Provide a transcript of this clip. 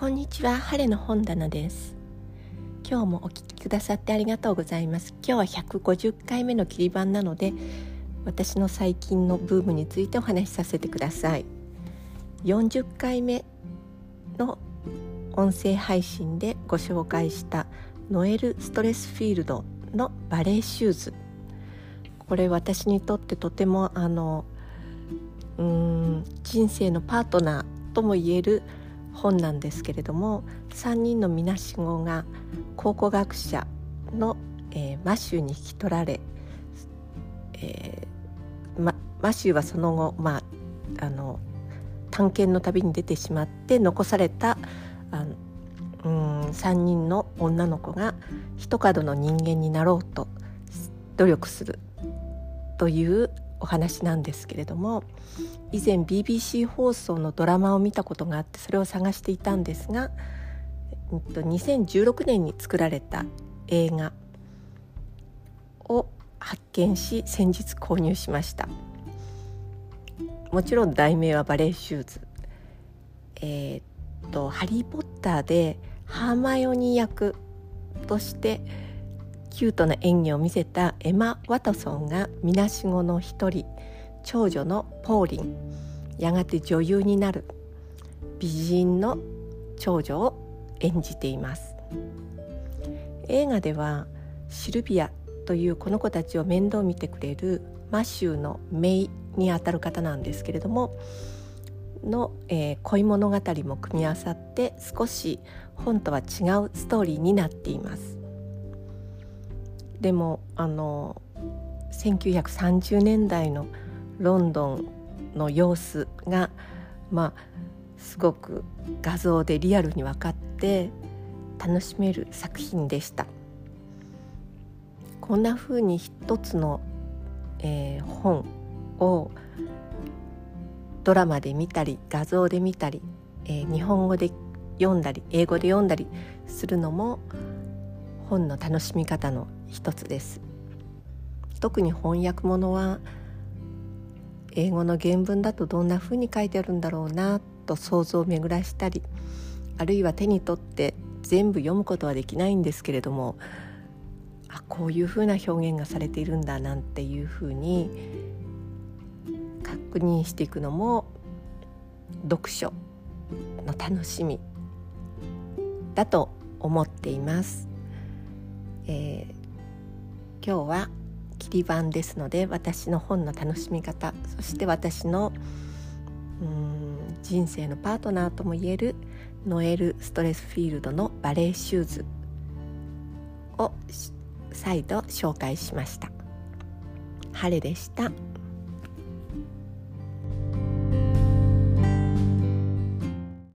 こんにちは。晴れの本棚です。今日もお聞きくださってありがとうございます。今日は150回目の切り板なので私の最近のブームについてお話しさせてください。40回目の音声配信でご紹介したノエル・ストレスフィールドのバレーシューズ。これ私にとってとてもあのうん人生のパートナーとも言える本なんですけれども3人のみなしごが考古学者の、えー、マシューに引き取られ、えーま、マシューはその後、まあ、あの探検の旅に出てしまって残されたあのうん3人の女の子が一角の人間になろうと努力するというお話なんですけれども以前 BBC 放送のドラマを見たことがあってそれを探していたんですが、えっと、2016年に作られた映画を発見し先日購入しました。もちろん題名はバレーシューズ。えー、っと「ハリー・ポッター」でハーマイオニー役としてキュートな演技を見せたエマ・ワトソンがみなしごの一人長女のポーリンやがて女優になる美人の長女を演じています。映画ではシルビアというこの子たちを面倒見てくれるマシューのメイにあたる方なんですけれどもの、えー、恋物語も組み合わさって少し本とは違うストーリーになっています。でもあの1930年代のロンドンの様子がまあすごく画像でリアルに分かって楽しめる作品でした。こんな風に一つの、えー、本をドラマで見たり画像で見たり、えー、日本語で読んだり英語で読んだりするのも本の楽しみ方の一つです特に翻訳物は英語の原文だとどんな風に書いてあるんだろうなと想像を巡らしたりあるいは手に取って全部読むことはできないんですけれどもあこういう風な表現がされているんだなんていう風に確認していくのも読書の楽しみだと思っています。えー、今日は切り番ですので私の本の楽しみ方そして私のうん人生のパートナーともいえるノエル・ストレスフィールドのバレエシューズを再度紹介しました。晴れでした。